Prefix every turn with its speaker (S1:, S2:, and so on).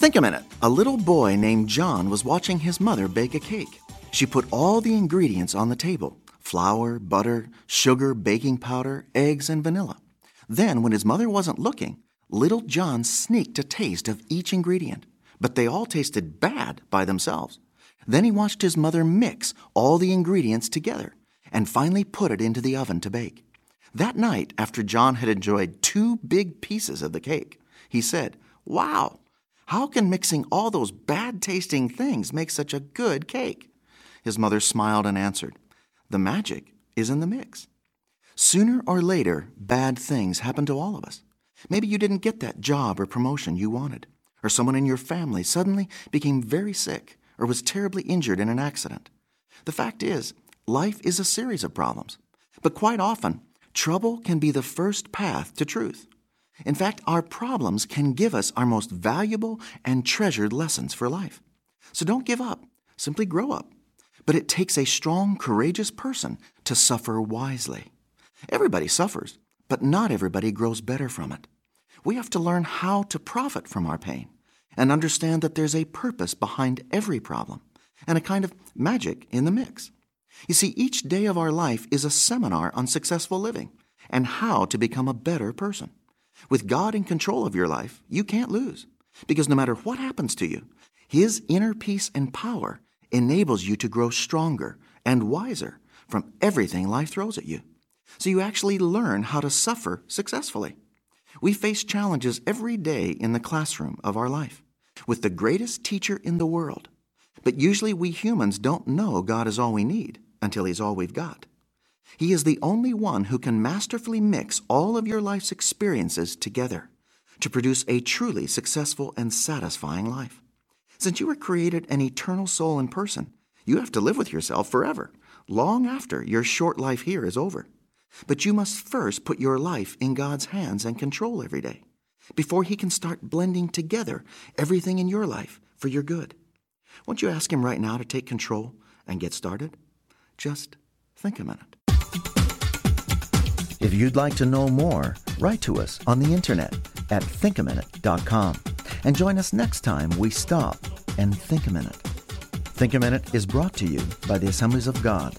S1: Think a minute. A little boy named John was watching his mother bake a cake. She put all the ingredients on the table flour, butter, sugar, baking powder, eggs, and vanilla. Then, when his mother wasn't looking, little John sneaked a taste of each ingredient, but they all tasted bad by themselves. Then he watched his mother mix all the ingredients together and finally put it into the oven to bake. That night, after John had enjoyed two big pieces of the cake, he said, Wow, how can mixing all those bad tasting things make such a good cake? His mother smiled and answered, The magic is in the mix. Sooner or later, bad things happen to all of us. Maybe you didn't get that job or promotion you wanted, or someone in your family suddenly became very sick or was terribly injured in an accident. The fact is, life is a series of problems, but quite often, trouble can be the first path to truth. In fact, our problems can give us our most valuable and treasured lessons for life. So don't give up, simply grow up. But it takes a strong, courageous person to suffer wisely. Everybody suffers, but not everybody grows better from it. We have to learn how to profit from our pain and understand that there's a purpose behind every problem and a kind of magic in the mix. You see, each day of our life is a seminar on successful living and how to become a better person. With God in control of your life, you can't lose because no matter what happens to you, His inner peace and power enables you to grow stronger and wiser from everything life throws at you. So you actually learn how to suffer successfully. We face challenges every day in the classroom of our life with the greatest teacher in the world. But usually we humans don't know God is all we need until He's all we've got. He is the only one who can masterfully mix all of your life's experiences together to produce a truly successful and satisfying life. Since you were created an eternal soul in person, you have to live with yourself forever, long after your short life here is over. But you must first put your life in God's hands and control every day before He can start blending together everything in your life for your good. Won't you ask Him right now to take control and get started? Just think a minute.
S2: If you'd like to know more, write to us on the internet at thinkaminute.com and join us next time we stop and think a minute. Think a Minute is brought to you by the Assemblies of God